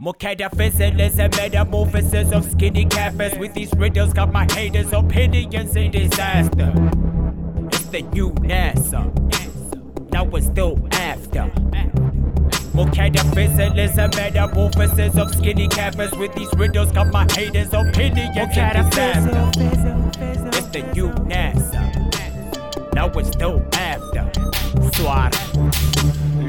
Mocadaphysicist and metamorphosis of skinny campus with these riddles got my haters opinions in disaster. It's the new NASA. Now we're still after. Mocadaphysicist and metamorphosis of skinny campus with these riddles got my haters opinions in disaster. It's the new NASA. Now we're still after. Swat.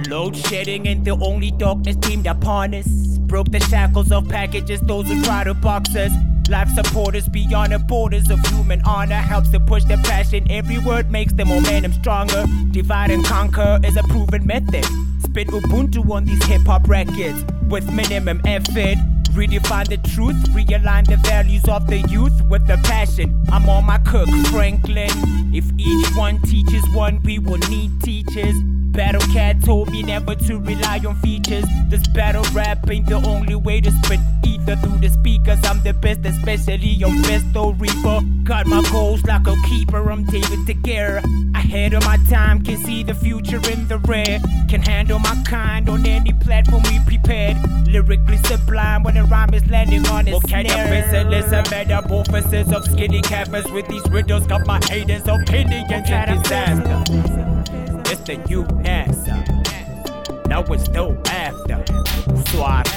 Load shedding and the only darkness teamed upon us. Broke the shackles of packages, those who try to box us. Life supporters beyond the borders of human honor helps to push the passion. Every word makes the momentum stronger. Divide and conquer is a proven method. Spit Ubuntu on these hip hop records with minimum effort. Redefine the truth, realign the values of the youth with the passion. I'm on my cook, Franklin. If each one teaches one, we will need teachers. Battle Cat told me never to rely on features. This battle rap ain't the only way to spit ether through the speakers. I'm the best, especially on Festo Reaper. Got my goals like a keeper, I'm David De Gea. Ahead of my time, can see the future in the red. Can handle my kind on any platform we prepared. Lyrically sublime when the rhyme is landing on its Okay, the snare. vessel a metamorphosis of skinny campers with these riddles. Got my haters opinions in disaster. It's the new NASA. Now we're still after. Swat.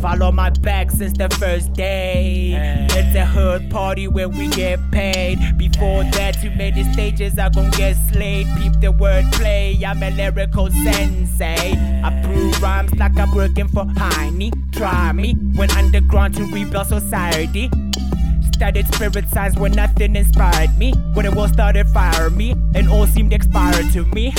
Follow my back since the first day. It's a hood party where we get paid. Before that, too many stages I gon' get slayed. Peep the wordplay, I'm a lyrical sensei. I prove rhymes like I'm working for Piney. Try me when underground to rebuild society. Studied spirit signs when nothing inspired me. When the world started firing me, and all seemed expired to me.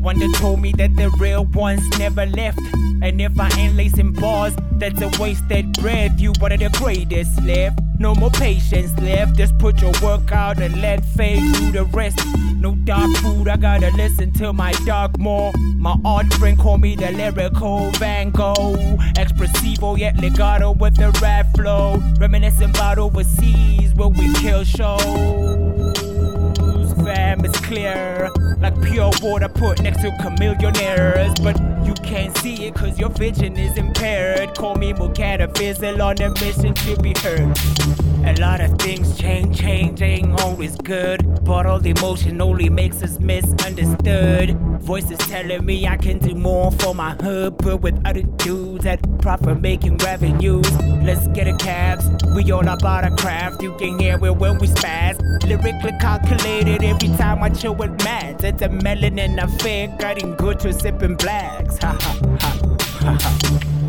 Wonder told me that the real ones never left. And if I ain't lacing bars, that's a wasted breath. You one of the greatest left. No more patience left. Just put your work out and let fate do the rest. No dark food, I gotta listen to my dog more. My art friend call me the lyrical Van Gogh. Expressivo yet legato with the rap flow. Reminiscing about overseas where we kill shows. Clear, like pure water put next to chameleonaires. But you can't see it cause your vision is impaired. Call me Moketa Fizzle on a mission to be heard. A lot of things change, change ain't always good. The emotion only makes us misunderstood. Voices telling me I can do more for my hood, but with other dudes at profit making revenues. Let's get a cabs, we all about our craft. You can hear it when we spaz. Lyrically calculated every time I chill with mads. It's a melanin affair, cutting good to sipping blacks. Ha ha ha ha ha.